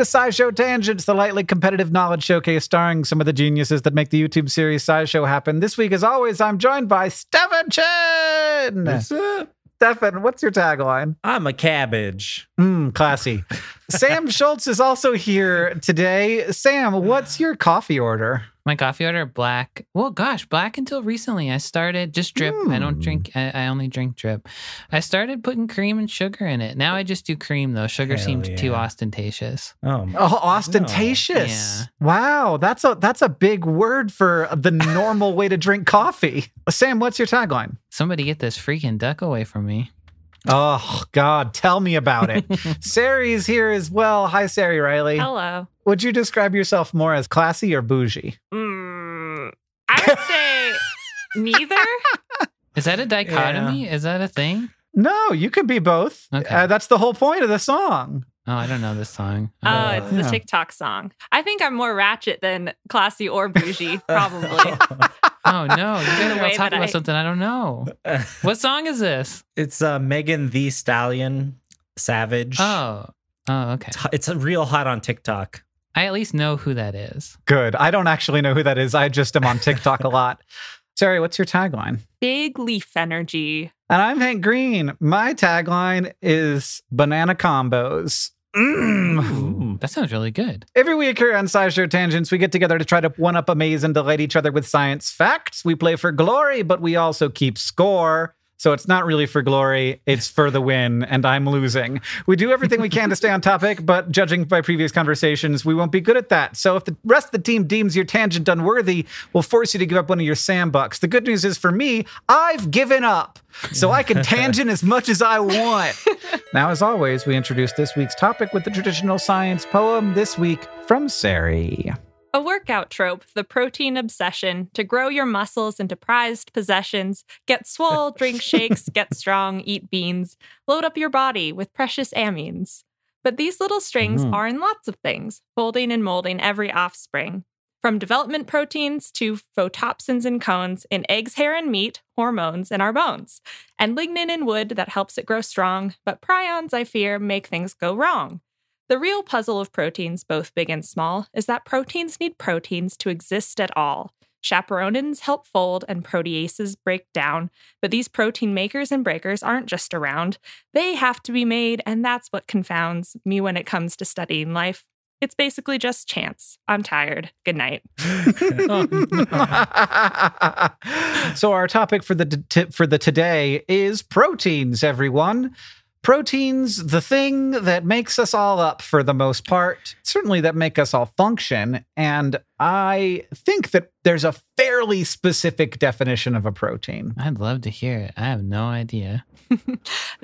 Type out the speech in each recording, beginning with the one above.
To SciShow Tangents, the lightly competitive knowledge showcase starring some of the geniuses that make the YouTube series SciShow happen. This week, as always, I'm joined by Stefan Chin. What's up? Stefan, what's your tagline? I'm a cabbage. Mm, classy. Sam Schultz is also here today. Sam, what's your coffee order? My coffee order black. Well, gosh, black until recently. I started just drip. I don't Mm. drink. I, I only drink drip. I started putting cream and sugar in it. Now I just do cream though. Sugar Hell seems too ostentatious. Oh, Oh, ostentatious. Yeah. Wow, that's a that's a big word for the normal way to drink coffee. Sam, what's your tagline? Somebody get this freaking duck away from me. Oh God, tell me about it. Ceri's here as well. Hi, Ceri Riley. Hello. Would you describe yourself more as classy or bougie? Mm, I would say neither. Is that a dichotomy? Is that a thing? No, you could be both. Okay. Uh, that's the whole point of the song. Oh, I don't know this song. Oh, Uh, it's the Yeah. TikTok song. I think I'm more ratchet than classy or bougie, probably. oh no, you guys are way all talking about I- something I don't know. What song is this? it's uh, Megan Thee Stallion Savage. Oh, oh, okay. It's, it's real hot on TikTok. I at least know who that is. Good. I don't actually know who that is. I just am on TikTok a lot. Ceri, what's your tagline? Big leaf energy. And I'm Hank Green. My tagline is banana combos. Mm. That sounds really good. Every week here on SciShow Tangents, we get together to try to one up amaze and delight each other with science facts. We play for glory, but we also keep score. So it's not really for glory, it's for the win, and I'm losing. We do everything we can to stay on topic, but judging by previous conversations, we won't be good at that. So if the rest of the team deems your tangent unworthy, we'll force you to give up one of your Sam bucks. The good news is for me, I've given up. So I can tangent as much as I want. Now, as always, we introduce this week's topic with the traditional science poem, this week from Ceri. A workout trope, the protein obsession, to grow your muscles into prized possessions. Get swole, drink shakes, get strong, eat beans. Load up your body with precious amines. But these little strings Mhm. are in lots of things, folding and molding every offspring. From development proteins to photopsins and cones, in eggs, hair, and meat, hormones in our bones, and lignin in wood that helps it grow strong. But prions, I fear, make things go wrong. The real puzzle of proteins, both big and small, is that proteins need proteins to exist at all. Chaperonins help fold and proteases break down, but these protein makers and breakers aren't just around. They have to be made, and that's what confounds me when it comes to studying life. It's basically just chance. I'm tired. Good night. so our topic for the t- for the today is proteins everyone proteins the thing that makes us all up for the most part certainly that make us all function and i think that there's a fairly specific definition of a protein I'd love to hear it. I have no idea.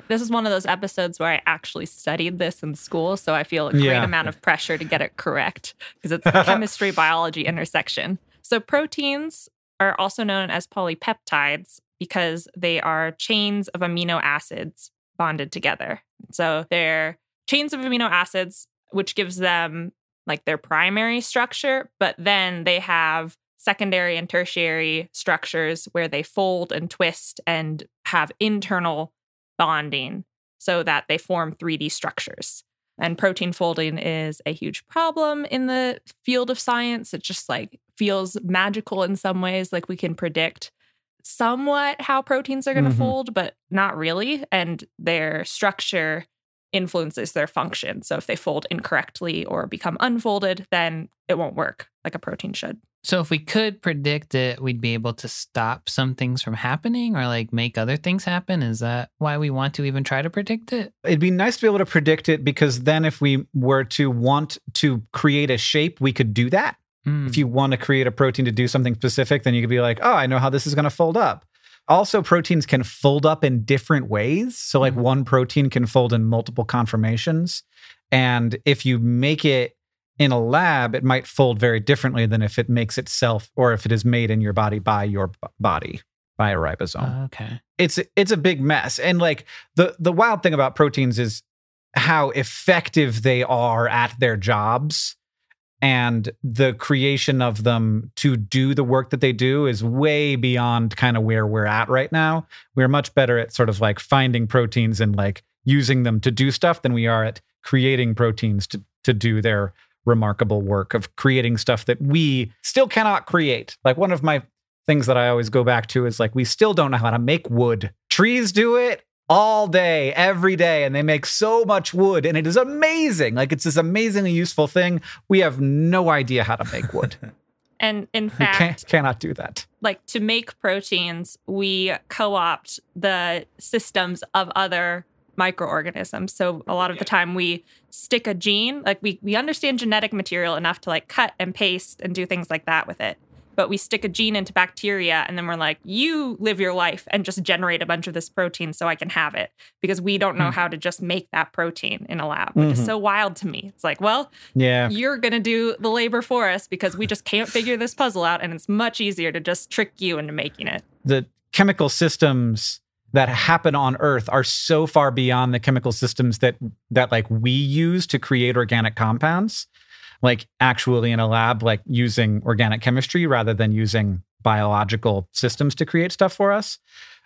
This is one of those episodes where I actually studied this in school, so I feel a great Yeah. amount of pressure to get it correct because it's the chemistry biology intersection. So, proteins are also known as polypeptides because they are chains of amino acids bonded together. So, they're chains of amino acids, which gives them like their primary structure, but then they have secondary and tertiary structures where they fold and twist and have internal bonding so that they form 3D structures. And protein folding is a huge problem in the field of science. It just like feels magical in some ways, like we can predict somewhat how proteins are going to Mhm. fold, but not really. And their structure influences their function. So if they fold incorrectly or become unfolded, then it won't work like a protein should. So if we could predict it, we'd be able to stop some things from happening or like make other things happen. Is that why we want to even try to predict it? it'd be nice to be able to predict it because then if we were to want to create a shape we could do that If you want to create a protein to do something specific, then you could be like, oh, I know how this is going to fold up. Also, proteins can fold up in different ways. So, like, Mhm. one protein can fold in multiple conformations. And if you make it in a lab, it might fold very differently than if it makes itself or if it is made in your body by your b- body, by a ribosome okay. it's it's a big mess and like the the wild thing about proteins is how effective they are at their jobs and the creation of them to do the work that they do is way beyond kind of where we're at right now. We're much better at sort of like finding proteins and like using them to do stuff than we are at creating proteins to to do their remarkable work of creating stuff that we still cannot create. Like one of my things that I always go back to is like we still don't know how to make wood. Trees do it all day, every day, and they make so much wood, and it is amazing. Like it's this amazingly useful thing. We have no idea how to make wood. And in we fact, can't, cannot do that. like to make proteins, we co opt the systems of other microorganisms. So a lot of the time we stick a gene, like we, we understand genetic material enough to like cut and paste and do things like that with it. But we stick a gene into bacteria and then we're like, you live your life and just generate a bunch of this protein so I can have it because we don't know Hmm. how to just make that protein in a lab, which Mhm. is so wild to me. It's like, well, Yeah. you're going to do the labor for us because we just can't figure this puzzle out. And it's much easier to just trick you into making it. The chemical systems that happen on earth are so far beyond the chemical systems that that like we use to create organic compounds like actually in a lab like using organic chemistry rather than using biological systems to create stuff for us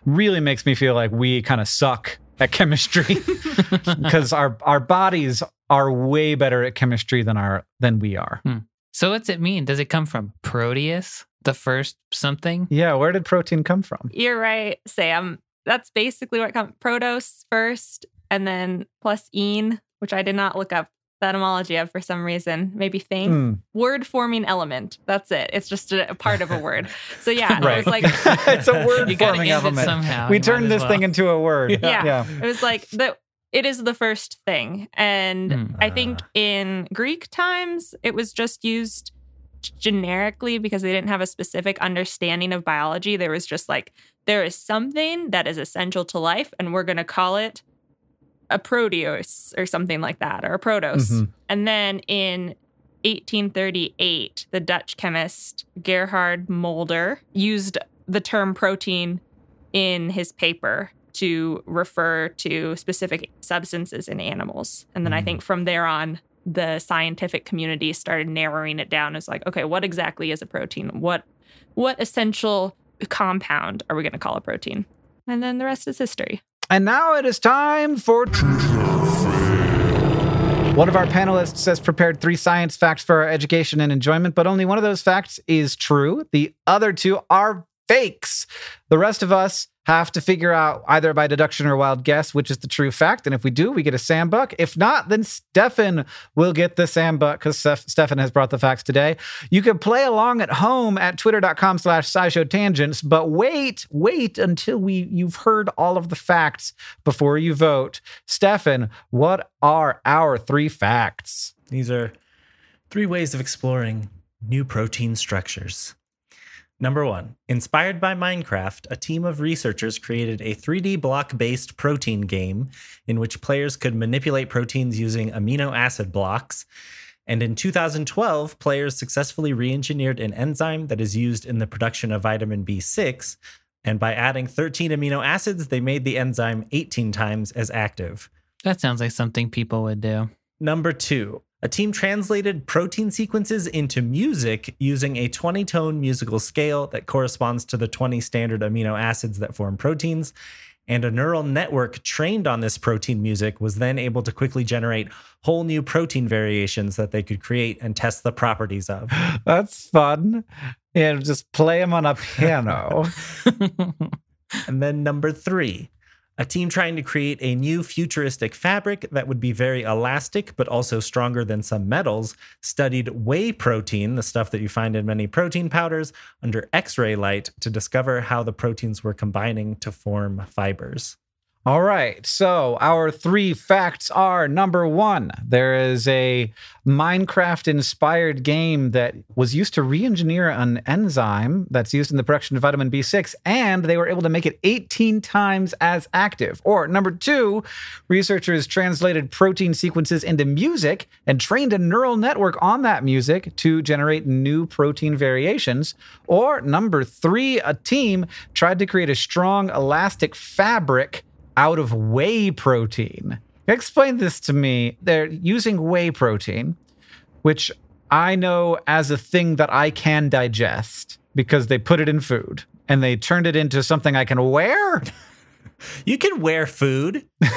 really makes me feel like we kind of suck at chemistry because our our bodies are way better at chemistry than our than we are. Hmm. So what's it mean? Does it come from Proteus, the first something? Yeah, where did protein come from? You're right, Sam. That's basically what comes protos first, and then plus ene, which I did not look up the etymology of for some reason. Maybe thing. Hmm. Word forming element. That's it. It's just a, a part of a word. So yeah, it was like it's a word You gotta forming it element. somehow. we You turned this well. thing into a word. Yeah. yeah. it was like the it is the first thing and Hmm. i think in greek times it was just used generically because they didn't have a specific understanding of biology there was just like there is something that is essential to life and we're going to call it a proteus or something like that or a protos Mhm. and then in 1838 the dutch chemist gerhard mulder used the term protein in his paper to refer to specific substances in animals. And then I Mm. think from there on, the scientific community started narrowing it down as like, okay, what exactly is a protein? What what essential compound are we going to call a protein? And then the rest is history. And now it is time for. One of our panelists has prepared three science facts for our education and enjoyment, but only one of those facts is true. The other two are fakes. The rest of us have to figure out either by deduction or wild guess which is the true fact. And if we do, we get a Sambuck. If not, then Stefan will get the Sambuck because Stefan has brought the facts today. You can play along at home at twitter.com slash scishow tangents, but wait, wait until we you've heard all of the facts before you vote. Stefan, what are our three facts? These are three ways of exploring new protein structures. Number one, inspired by Minecraft, a team of researchers created a 3D block based protein game in which players could manipulate proteins using amino acid blocks. And in 2012, players successfully re engineered an enzyme that is used in the production of vitamin B6. And by adding 13 amino acids, they made the enzyme 18 times as active. That sounds like something people would do. Number two, a team translated protein sequences into music using a 20 tone musical scale that corresponds to the 20 standard amino acids that form proteins. And a neural network trained on this protein music was then able to quickly generate whole new protein variations that they could create and test the properties of. That's fun. And just play them on a piano. And then number three, a team trying to create a new futuristic fabric that would be very elastic but also stronger than some metals studied whey protein, the stuff that you find in many protein powders, under X ray light to discover how the proteins were combining to form fibers. All right. So our three facts are number one, there is a Minecraft inspired game that was used to re engineer an enzyme that's used in the production of vitamin B6, and they were able to make it 18 times as active. Or number two, researchers translated protein sequences into music and trained a neural network on that music to generate new protein variations. Or number three, a team tried to create a strong elastic fabric out of whey protein. Explain this to me. They're using whey protein, which I know as a thing that I can digest because they put it in food and they turned it into something I can wear. You can wear food.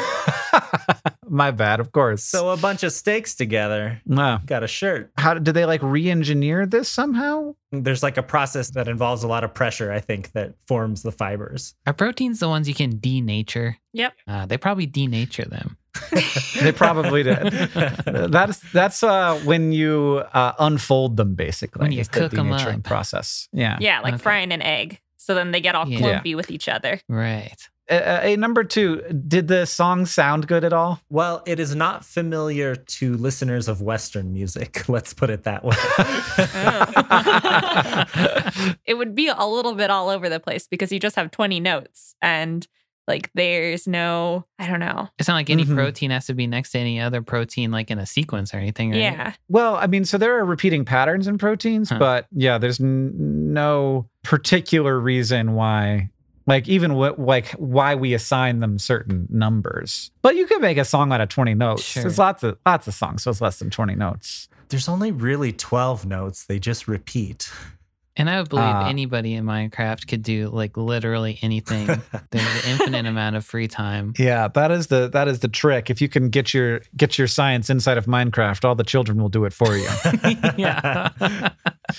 My bad, of course. So a bunch of steaks together Wow. got a shirt. how did they like re-engineer this somehow? There's like a process that involves a lot of pressure, I think, that forms the fibers. Are proteins the ones you can denature? Yep. Uh, they probably denature them. They probably did. That's that's uh, when you uh, unfold them, basically. When you cook the cook 'em denaturing up. process. Yeah. Yeah, like Okay. frying an egg. So then they get all Yeah. clumpy with each other. Right. Uh, uh, number two, did the song sound good at all? Well, it is not familiar to listeners of Western music. Let's put it that way. it would be a little bit all over the place because you just have 20 notes and like there's no, I don't know. It's not like any Mhm. protein has to be next to any other protein, like in a sequence or anything, right? Yeah. Well, I mean, so there are repeating patterns in proteins, Huh. but yeah, there's n- no particular reason why, like even what, like why we assign them certain numbers. But you can make a song out of 20 notes. Sure. There's lots of lots of songs, so it's less than 20 notes. There's only really 12 notes. They just repeat. And I would believe Uh, anybody in Minecraft could do like literally anything. There's an infinite amount of free time. Yeah, that is the that is the trick. If you can get your get your science inside of Minecraft, all the children will do it for you. yeah.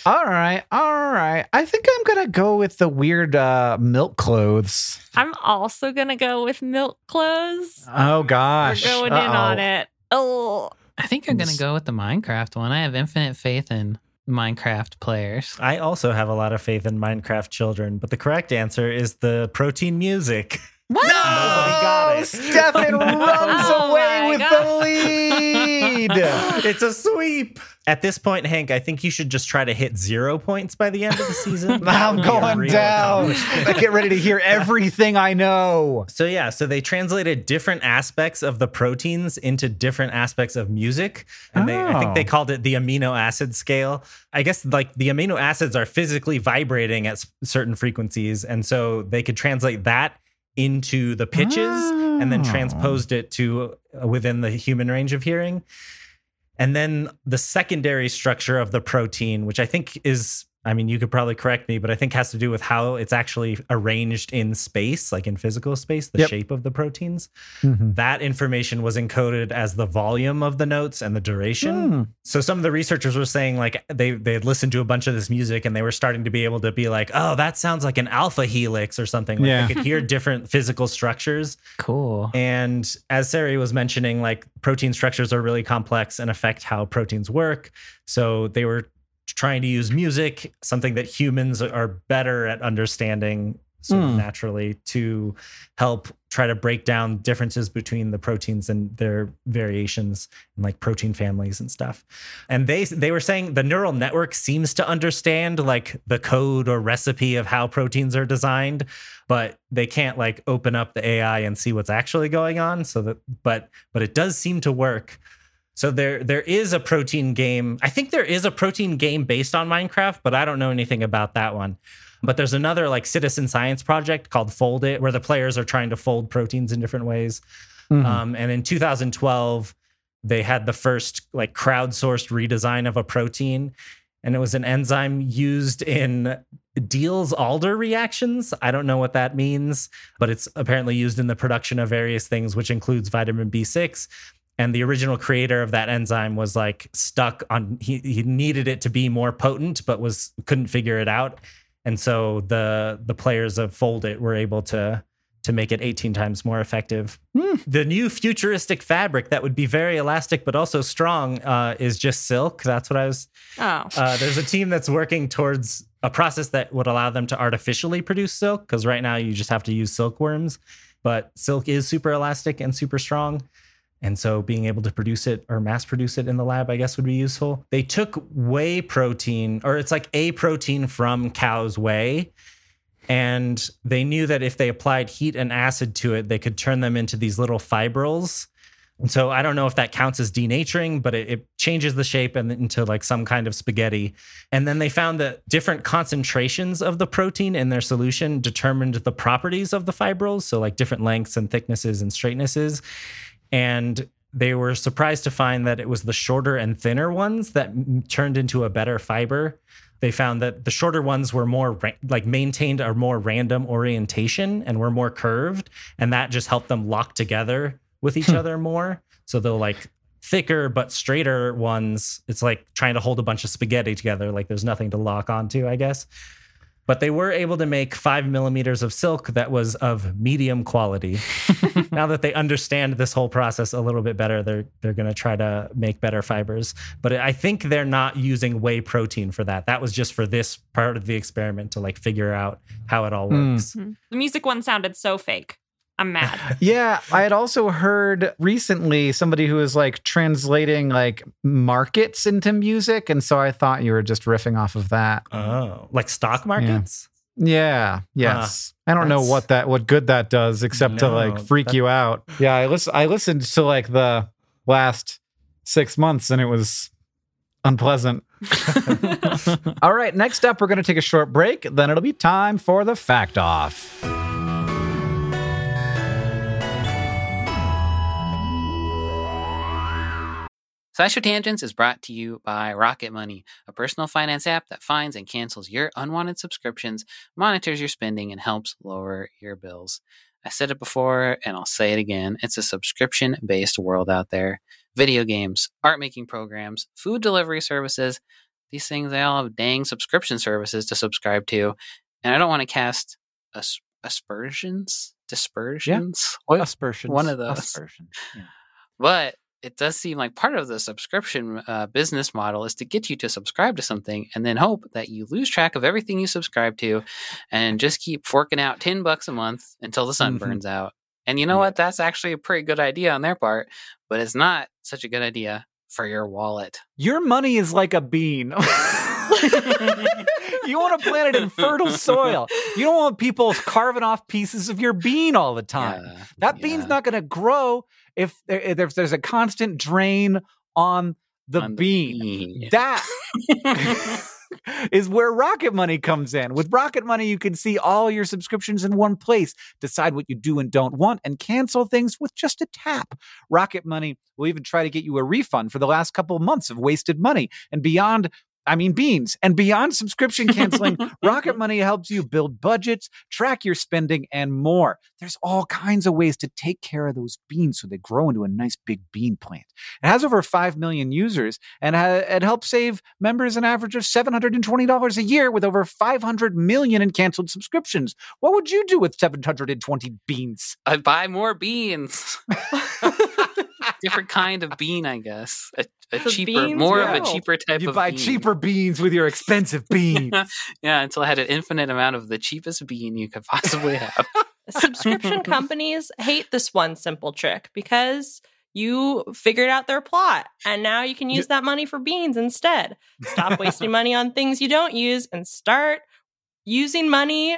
all right, all right. I think I'm gonna go with the weird uh, milk clothes. I'm also going to go with milk clothes. Oh gosh, We're going in on it. Oh, I think I'm going to go with the Minecraft one. I have infinite faith in Minecraft players. I also have a lot of faith in Minecraft children, but the correct answer is the protein music. what? Nobody got it. Stefan runs Oh away my with God. the lead. it's a sweep. At this point, Hank, I think you should just try to hit zero points by the end of the season. That I'm would be a going down. I get ready to hear everything I know. So yeah, so they translated different aspects of the proteins into different aspects of music, and they I think they Oh. called it the amino acid scale. I guess like the amino acids are physically vibrating at s- certain frequencies, and so they could translate that into the pitches and then Oh. transposed it to uh, within the human range of hearing. And then the secondary structure of the protein, which I think is, I mean, you could probably correct me, but I think has to do with how it's actually arranged in space, like in physical space, the Yep. shape of the proteins. Mhm. That information was encoded as the volume of the notes and the duration. Hmm. So some of the researchers were saying like they they had listened to a bunch of this music and they were starting to be able to be like, oh, that sounds like an alpha helix or something. Like Yeah. they could hear different physical structures. Cool. And as Ceri was mentioning, like protein structures are really complex and affect how proteins work. So they were trying to use music, something that humans are better at understanding sort of Hmm. naturally to help try to break down differences between the proteins and their variations and like protein families and stuff. And they they were saying the neural network seems to understand like the code or recipe of how proteins are designed, but they can't like open up the AI and see what's actually going on. So that but but it does seem to work. So there there is a protein game. I think there is a protein game based on Minecraft, but I don't know anything about that one. But there's another like citizen science project called Foldit, where the players are trying to fold proteins in different ways. Mhm. Um, and in 2012, they had the first like crowdsourced redesign of a protein, and it was an enzyme used in Diels Alder reactions. I don't know what that means, but it's apparently used in the production of various things, which includes vitamin B6. And the original creator of that enzyme was like stuck on he, he needed it to be more potent, but was couldn't figure it out. And so the the players of Foldit were able to to make it 18 times more effective. Hmm. The new futuristic fabric that would be very elastic but also strong uh, is just silk. That's what I was. Oh. Uh, there's a team that's working towards a process that would allow them to artificially produce silk because right now you just have to use silkworms, but silk is super elastic and super strong. And so being able to produce it or mass produce it in the lab, I guess, would be useful. They took whey protein, or it's like a protein from cow's whey. And they knew that if they applied heat and acid to it, they could turn them into these little fibrils. And so I don't know if that counts as denaturing, but it, it changes the shape and into like some kind of spaghetti. And then they found that different concentrations of the protein in their solution determined the properties of the fibrils. So like different lengths and thicknesses and straightnesses. And they were surprised to find that it was the shorter and thinner ones that m- turned into a better fiber. They found that the shorter ones were more ra- like maintained a more random orientation and were more curved, and that just helped them lock together with each hmm. other more. So the like thicker but straighter ones, it's like trying to hold a bunch of spaghetti together. Like there's nothing to lock onto, I guess. But they were able to make five millimeters of silk that was of medium quality. now that they understand this whole process a little bit better, they're they're going to try to make better fibers. But I think they're not using whey protein for that. That was just for this part of the experiment to like figure out how it all Hmm. works. Mhm. The music one sounded so fake. I'm mad. Yeah, I had also heard recently somebody who was like translating like markets into music, and so I thought you were just riffing off of that. Oh, like stock markets? Yeah, yes. I don't know what that what good that does except to like freak that- you out. Yeah, I listen I listened to like the last 6 months and it was unpleasant. All right, next up we're going to take a short break, then it'll be time for the fact off. SciShow Tangents is brought to you by Rocket Money, a personal finance app that finds and cancels your unwanted subscriptions, monitors your spending, and helps lower your bills. I said it before and I'll say it again. It's a subscription based world out there. Video games, art making programs, food delivery services. These things, they all have dang subscription services to subscribe to. And I don't want to cast as- aspersions, dispersions. Oh, what- Aspersions. one of those. Aspersions. Yeah. but it does seem like part of the subscription uh, business model is to get you to subscribe to something and then hope that you lose track of everything you subscribe to and just keep forking out 10 bucks a month until the sun Mhm. burns out. And you know Yeah. what? That's actually a pretty good idea on their part, but it's not such a good idea for your wallet. Your money is like a bean. you want to plant it in fertile soil. You don't want people carving off pieces of your bean all the time. Yeah, That bean's not going to grow if, there, if there's a constant drain on the On the bean. bean. That is where Rocket Money comes in. With Rocket Money, you can see all your subscriptions in one place, decide what you do and don't want, and cancel things with just a tap. Rocket Money will even try to get you a refund for the last couple of months of wasted money. And beyond I mean, beans. And beyond subscription canceling, Rocket Money helps you build budgets, track your spending, and more. There's all kinds of ways to take care of those beans so they grow into a nice big bean plant. It has over 5 million users and ha- it helps save members an average of $720 a year with over 500 million in canceled subscriptions. What would you do with 720 beans? I'd buy more beans. Different kind of bean, I guess. A, a cheaper, beans more of a cheaper type You of buy bean. cheaper beans with your expensive beans. yeah, until I had an infinite amount of the cheapest bean you could possibly have. Subscription companies hate this one simple trick because you figured out their plot and now you can use that money for beans instead. Stop wasting money on things you don't use and start using money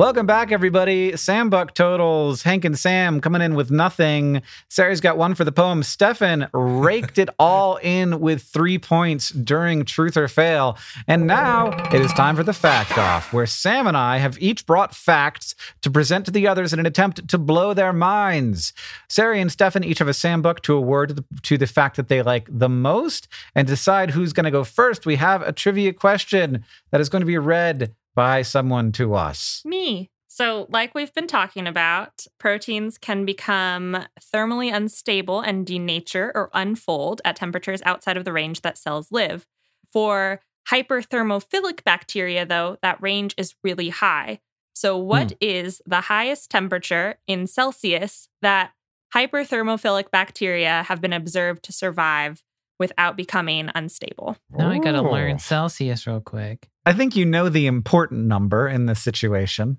Welcome back, everybody. Sam Buck totals. Hank and Sam coming in with nothing. Ceri's got one for the poem. Stefan raked it all in with three points during Truth or Fail. And now it is time for the fact off, where Sam and I have each brought facts to present to the others in an attempt to blow their minds. Ceri and Stefan each have a Sam Buck to award to the, to the fact that they like the most. And decide who's going to go first, we have a trivia question that is going to be read by someone to us. Me. So, like we've been talking about, proteins can become thermally unstable and denature or unfold at temperatures outside of the range that cells live. For hyperthermophilic bacteria, though, that range is really high. So, what hmm. is the highest temperature in Celsius that hyperthermophilic bacteria have been observed to survive without becoming unstable? Now I gotta learn Celsius real quick. I think you know the important number in this situation.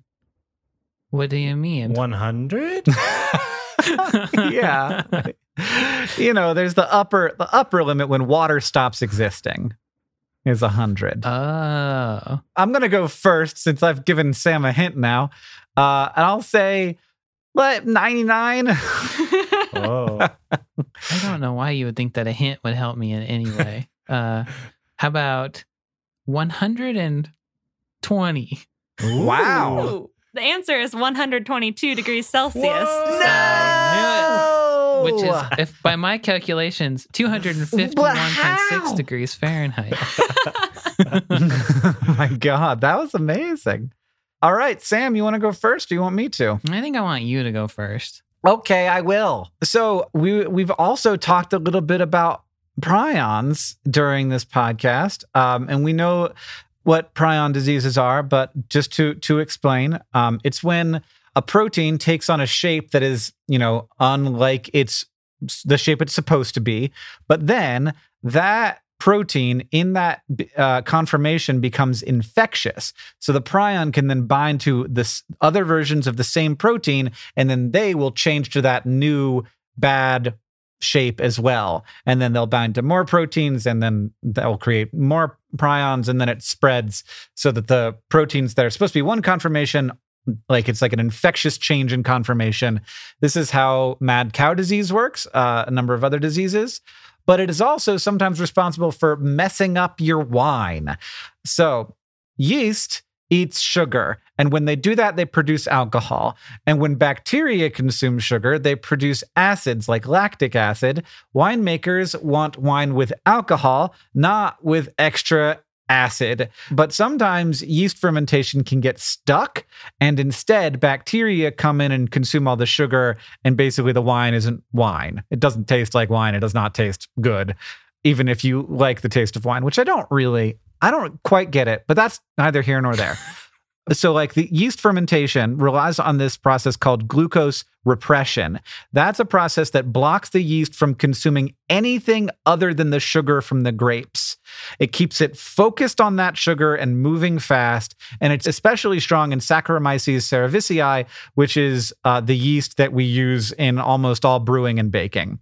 What do you mean? 100? yeah. you know, there's the upper the upper limit when water stops existing is 100. Oh. I'm going to go first since I've given Sam a hint now. Uh and I'll say what 99. Oh. I don't know why you would think that a hint would help me in any way. Uh, how about 120? Wow. Ooh. The answer is 122 degrees Celsius. No! Which is, if by my calculations, 251.6 degrees Fahrenheit. my God, that was amazing. All right, Sam, you want to go first or you want me to? I think I want you to go first. Okay, I will. So we we've also talked a little bit about prions during this podcast, um, and we know what prion diseases are. But just to to explain, um, it's when a protein takes on a shape that is, you know, unlike its the shape it's supposed to be, but then that protein in that uh, conformation becomes infectious. So the prion can then bind to this other versions of the same protein, and then they will change to that new bad shape as well. And then they'll bind to more proteins, and then that will create more prions, and then it spreads so that the proteins that are supposed to be one conformation like it's like an infectious change in conformation. This is how mad cow disease works, uh, a number of other diseases but it is also sometimes responsible for messing up your wine. So, yeast eats sugar. And when they do that, they produce alcohol. And when bacteria consume sugar, they produce acids like lactic acid. Winemakers want wine with alcohol, not with extra acid. But sometimes yeast fermentation can get stuck, and instead, bacteria come in and consume all the sugar, and basically the wine isn't wine. It doesn't taste like wine, it does not taste good, even if you like the taste of wine, which I don't really. I don't quite get it, but that's neither here nor there. So, like the yeast fermentation relies on this process called glucose repression. That's a process that blocks the yeast from consuming anything other than the sugar from the grapes. It keeps it focused on that sugar and moving fast. And it's especially strong in Saccharomyces cerevisiae, which is uh, the yeast that we use in almost all brewing and baking.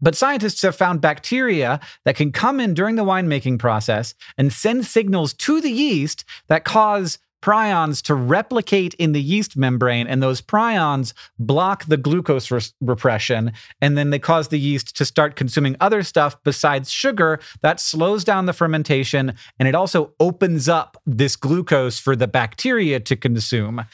But scientists have found bacteria that can come in during the winemaking process and send signals to the yeast that cause prions to replicate in the yeast membrane, and those prions block the glucose re- repression, and then they cause the yeast to start consuming other stuff besides sugar that slows down the fermentation, and it also opens up this glucose for the bacteria to consume.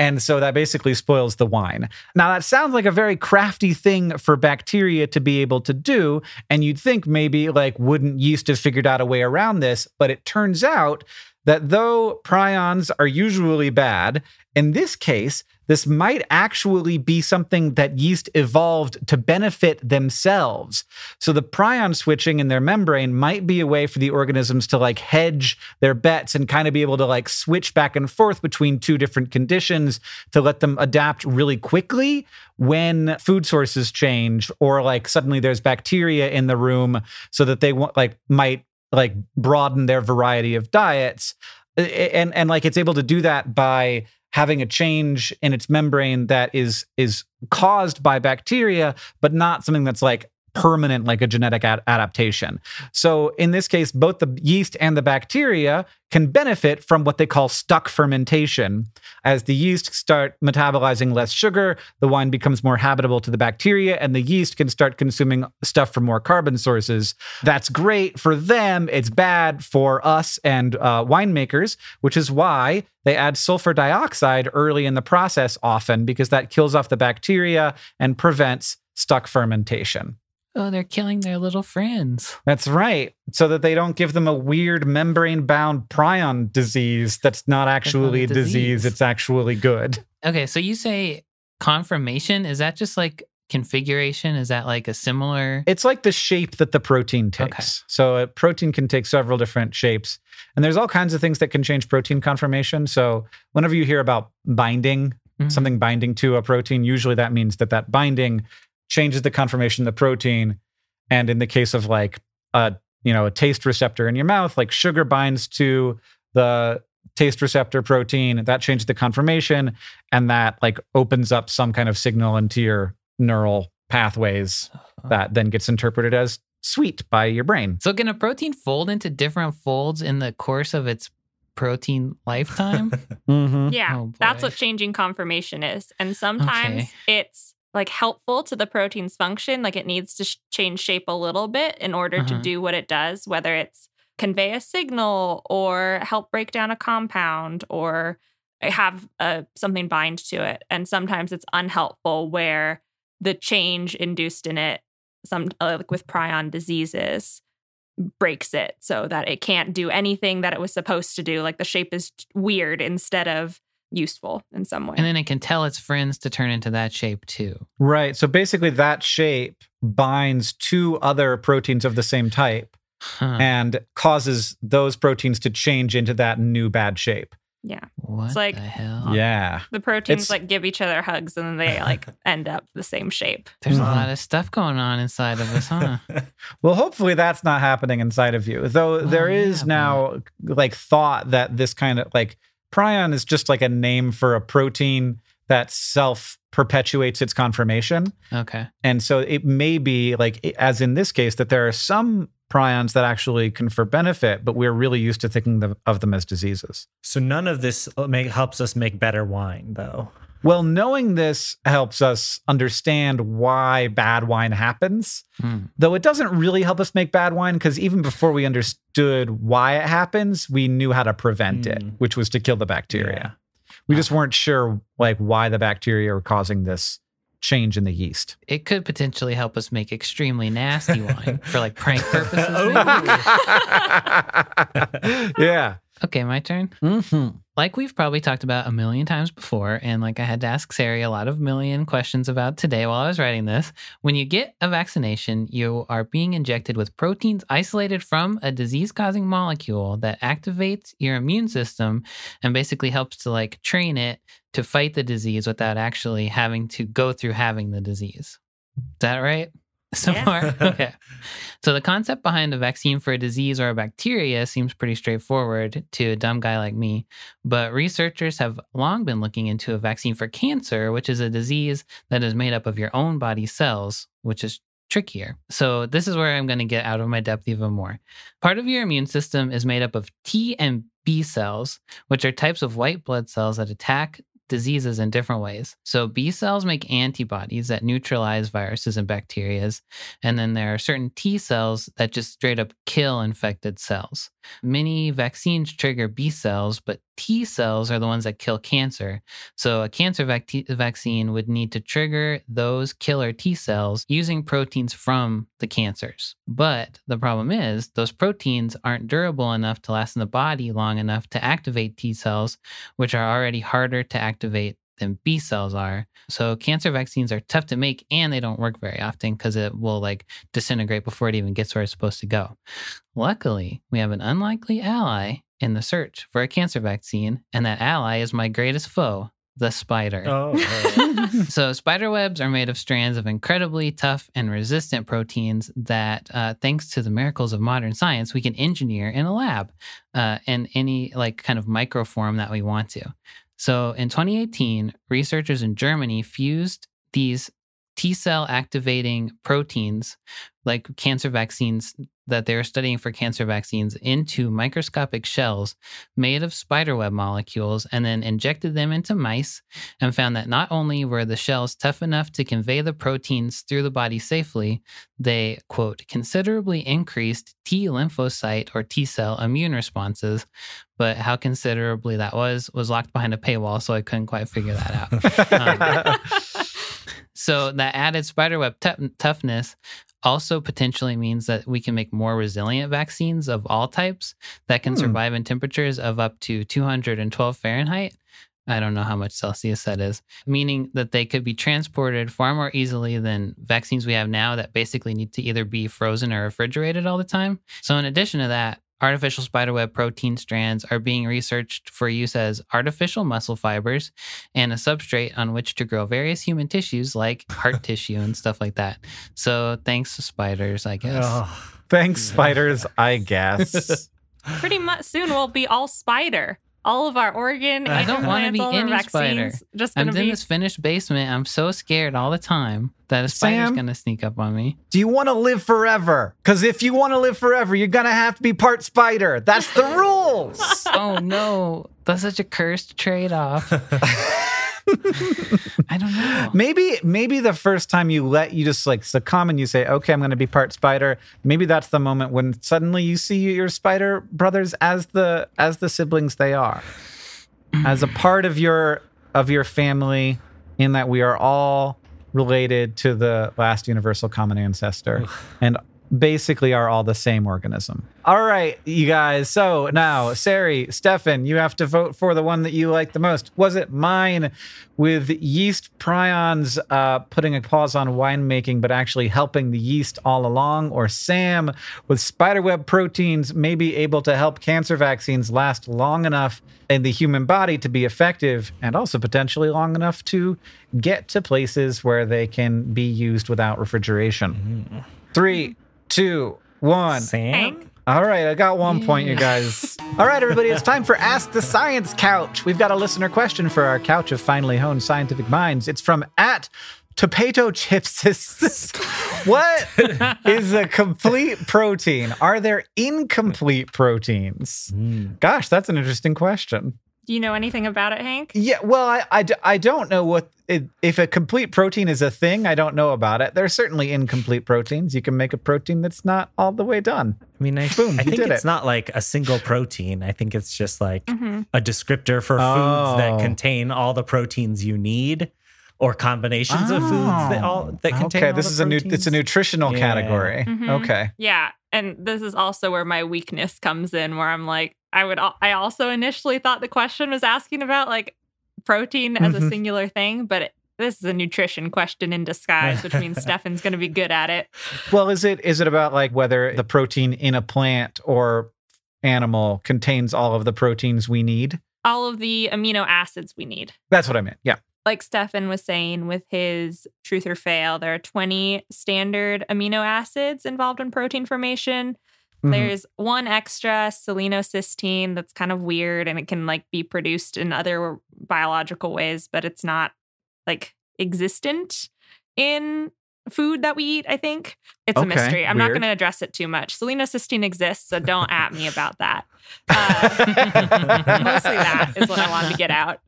And so that basically spoils the wine. Now, that sounds like a very crafty thing for bacteria to be able to do. And you'd think maybe, like, wouldn't yeast have figured out a way around this? But it turns out that though prions are usually bad, in this case, this might actually be something that yeast evolved to benefit themselves. So the prion switching in their membrane might be a way for the organisms to like hedge their bets and kind of be able to like switch back and forth between two different conditions to let them adapt really quickly when food sources change or like suddenly there's bacteria in the room so that they want like might like broaden their variety of diets and and like it's able to do that by having a change in its membrane that is is caused by bacteria but not something that's like permanent like a genetic ad- adaptation. So in this case both the yeast and the bacteria can benefit from what they call stuck fermentation. As the yeast start metabolizing less sugar, the wine becomes more habitable to the bacteria and the yeast can start consuming stuff from more carbon sources. That's great for them, it's bad for us and uh, winemakers, which is why they add sulfur dioxide early in the process often because that kills off the bacteria and prevents stuck fermentation. Oh, they're killing their little friends. That's right. So that they don't give them a weird membrane bound prion disease that's not actually a a disease. disease. it's actually good. Okay, so you say confirmation. Is that just like configuration? Is that like a similar? It's like the shape that the protein takes. Okay. So a protein can take several different shapes. And there's all kinds of things that can change protein conformation. So whenever you hear about binding, Mhm. something binding to a protein, usually that means that that binding changes the conformation of the protein. And in the case of like a you know a taste receptor in your mouth, like sugar binds to the taste receptor protein, that changes the conformation, and that like opens up some kind of signal into your neural pathways that then gets interpreted as sweet by your brain. So can a protein fold into different folds in the course of its protein lifetime? Mm-hmm. Yeah, Oh, that's what changing conformation is. And sometimes Okay. it's like helpful to the protein's function. Like it needs to sh- change shape a little bit in order to Uh-huh. do what it does, whether it's convey a signal or help break down a compound or have uh, something bind to it. And sometimes it's unhelpful where the change induced in it, some uh, like with prion diseases, breaks it so that it can't do anything that it was supposed to do. Like the shape is weird instead of useful in some way. And then it can tell its friends to turn into that shape too. Right. So basically, that shape binds two other proteins of the same type Huh. and causes those proteins to change into that new bad shape. yeah. what like- the hell? Yeah. The proteins It's- like give each other hugs and then they like end up the same shape. There's a Mhm. lot of stuff going on inside of us, huh? Well, hopefully that's not happening inside of you. Though Well, there is yeah, now like thought that this kind of like prion is just like a name for a protein that self perpetuates its conformation. Okay. And so it may be like, as in this case, that there are some prions that actually confer benefit, but we're really used to thinking of them as diseases. So none of this uh, make, helps us make better wine, though. Well, knowing this helps us understand why bad wine happens, Hmm. though it doesn't really help us make bad wine because even before we understood why it happens, we knew how to prevent it, Mm. which was to kill the bacteria. We just weren't sure like why the bacteria were causing this change in the yeast. It could potentially help us make extremely nasty wine for like prank purposes. Oh. yeah. Okay, my turn. Mm-hmm. Like we've probably talked about a million times before, and like I had to ask Ceri a lot of million questions about today while I was writing this. When you get a vaccination, you are being injected with proteins isolated from a disease causing molecule that activates your immune system and basically helps to like train it to fight the disease without actually having to go through having the disease. Is that right? So Yeah. far? Okay. So the concept behind a vaccine for a disease or a bacteria seems pretty straightforward to a dumb guy like me. But researchers have long been looking into a vaccine for cancer, which is a disease that is made up of your own body cells, which is trickier. So this is where I'm going to get out of my depth even more. Part of your immune system is made up of T and B cells, which are types of white blood cells that attack diseases in different ways. So B cells make antibodies that neutralize viruses and bacterias, and then there are certain T cells that just straight up kill infected cells. Many vaccines trigger B cells, but T cells are the ones that kill cancer. So a cancer vac- vaccine would need to trigger those killer T cells using proteins from the cancers. But the problem is, those proteins aren't durable enough to last in the body long enough to activate T cells, which are already harder to activate than B cells are. So cancer vaccines are tough to make and they don't work very often because it will like disintegrate before it even gets where it's supposed to go. Luckily, we have an unlikely ally in the search for a cancer vaccine, and that ally is my greatest foe, the spider. Oh, So, spider webs are made of strands of incredibly tough and resistant proteins that, uh, thanks to the miracles of modern science, we can engineer in a lab uh, in any like kind of microform that we want to. So, in 2018, researchers in Germany fused these T cell activating proteins, like cancer vaccines that they were studying for cancer vaccines, into microscopic shells made of spiderweb molecules and then injected them into mice and found that not only were the shells tough enough to convey the proteins through the body safely, they, quote, considerably increased T lymphocyte or T cell immune responses. But how considerably that was was locked behind a paywall, so I couldn't quite figure that out. Um, so that added spiderweb tough- toughness also potentially means that we can make more resilient vaccines of all types that can Hmm. survive in temperatures of up to 212 Fahrenheit. I don't know how much Celsius that is, meaning that they could be transported far more easily than vaccines we have now that basically need to either be frozen or refrigerated all the time. So, in addition to that, artificial spiderweb protein strands are being researched for use as artificial muscle fibers and a substrate on which to grow various human tissues like heart tissue and stuff like that. So, thanks to spiders, I guess. Oh. Thanks, spiders, I guess. Pretty much soon we'll be all spider. All of our organ. I don't wanna be all of our any spider. Just I'm gonna in this finished basement. I'm so scared all the time that a spider's Sam? gonna sneak up on me. Do you want to live forever? Because if you want to live forever, you're going to have to be part spider. That's the rules. oh no, that's such a cursed trade off. I don't know. Maybe maybe the first time you let you just like succumb and you say, "Okay, I'm going to be part spider." Maybe that's the moment when suddenly you see your spider brothers as the as the siblings they are, as a part of your of your family, in that we are all related to the last universal common ancestor, and basically are all the same organism. All right, you guys. So now, Ceri, Stefan, you have to vote for the one that you like the most. Was it mine with yeast prions uh, putting a pause on winemaking, but actually helping the yeast all along? Or Sam with spiderweb proteins maybe able to help cancer vaccines last long enough in the human body to be effective and also potentially long enough to get to places where they can be used without refrigeration? Three, two, one. Sam? All right, I got one point, you guys. All right, everybody, it's time for Ask the Science Couch. We've got a listener question for our couch of finely honed scientific minds. It's from at Tomato Chips. what is a complete protein? Are there incomplete proteins? Mm. Gosh, that's an interesting question. Do you know anything about it, Hank? Yeah, well, I I don't know what it, if a complete protein is a thing. I don't know about it. There's certainly incomplete proteins. You can make a protein that's not all the way done. I mean, I, Boom, I think it's it. not like a single protein. I think it's just like Mm-hmm. a descriptor for Oh. foods that contain all the proteins you need or combinations of foods that all that contain okay, all this the is a new it's a nutritional Yeah. category. Mhm. Okay. Yeah, and this is also where my weakness comes in, where I'm like, I would, I also initially thought the question was asking about like protein as a Mhm. singular thing, but it, this is a nutrition question in disguise, which means Stefan's going to be good at it. Well, is it is it about like whether the protein in a plant or animal contains all of the proteins we need? All of the amino acids we need. That's what I meant. Yeah. Like Stefan was saying with his truth or fail, there are 20 standard amino acids involved in protein formation. Mhm. There's one extra selenocysteine that's kind of weird and it can like be produced in other biological ways, but it's not like existent in food that we eat, I think. It's a mystery. I'm not going to address it too much. Selenocysteine exists, so don't at me about that. Uh, mostly that is what I wanted to get out.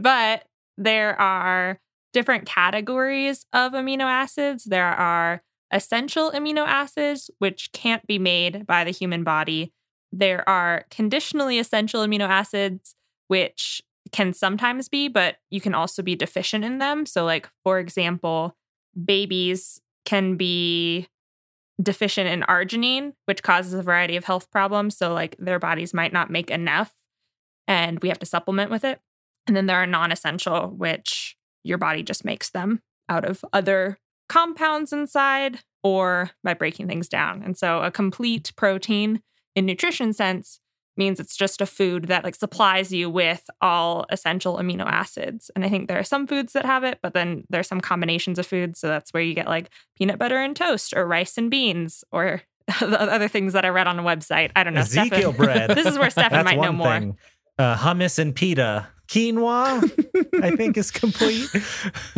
But there are different categories of amino acids. There are essential amino acids, which can't be made by the human body. There are conditionally essential amino acids, which can sometimes be, but you can also be deficient in them. So, like, for example, babies can be deficient in arginine, which causes a variety of health problems. So, like, their bodies might not make enough, and we have to supplement with it. And then there are non essential, which your body just makes them out of other compounds inside or by breaking things down. And so a complete protein in nutrition sense means it's just a food that like supplies you with all essential amino acids. And I think there are some foods that have it, but then there's some combinations of foods. So that's where you get like peanut butter and toast or rice and beans or the other things that I read on a website. I don't know. Ezekiel bread. this is where Stefan might know one more. Uh, hummus and pita. Quinoa, I think, is complete.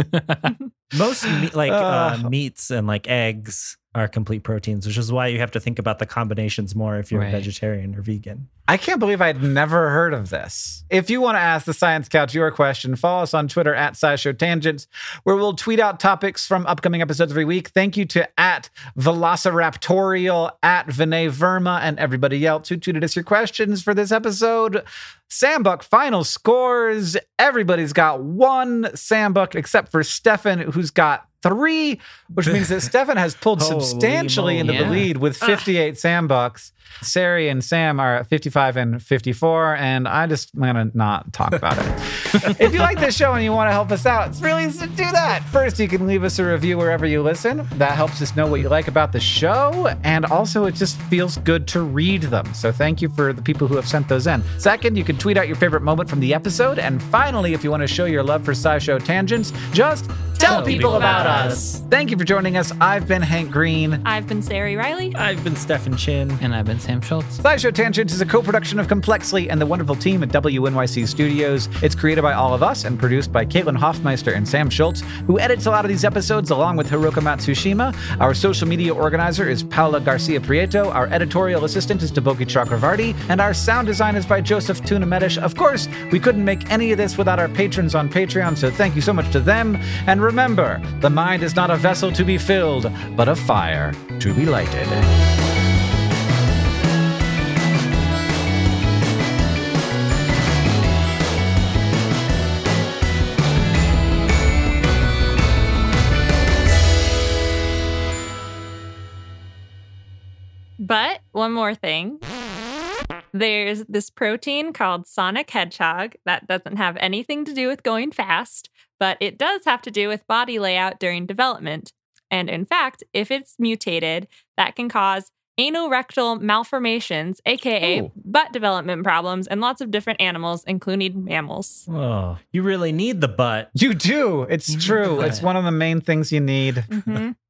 Most me- like uh, Uh. meats and like eggs are complete proteins, which is why you have to think about the combinations more if you're Right. a vegetarian or vegan. I can't believe I'd never heard of this. If you want to ask the Science Couch your question, follow us on Twitter at SciShow Tangents, where we'll tweet out topics from upcoming episodes every week. Thank you to at Velociraptorial, at Vinay Verma, and everybody else who tweeted us your questions for this episode. Sambuck final scores. Everybody's got one Sambuck except for Stefan, who's got three, which means that Stefan has pulled Holy substantially into moly. the lead with 58 Sambucks. Ceri and Sam are at 55 and 54, and I just am gonna not talk about it. if you like this show and you want to help us out, it's really easy to do that. First, you can leave us a review wherever you listen. That helps us know what you like about the show, and also it just feels good to read them. So thank you for the people who have sent those in. Second, you can tweet out your favorite moment from the episode, and finally, if you want to show your love for SciShow Tangents, just Tell people about us. Thank you for joining us. I've been Hank Green. I've been Ceri Riley. I've been Stefan Chin. And I've been Sam Schultz. SciShow Tangents is a co-production of Complexly and the wonderful team at WNYC Studios. It's created by all of us and produced by Caitlin Hoffmeister and Sam Schultz, who edits a lot of these episodes along with Hiroko Matsushima. Our social media organizer is Paula Garcia Prieto. Our editorial assistant is Deboki Chakravarti. And our sound design is by Joseph Tuna Medish. Of course, we couldn't make any of this without our patrons on Patreon, so thank you so much to them. And remember, the mind is not a vessel to be filled, but a fire to be lighted. One more thing. There's this protein called Sonic Hedgehog that doesn't have anything to do with going fast, but it does have to do with body layout during development. And in fact, if it's mutated, that can cause anorectal malformations, aka Ooh. butt development problems, in lots of different animals, including mammals. Oh, you really need the butt. You do. It's true. It's one of the main things you need. Mhm.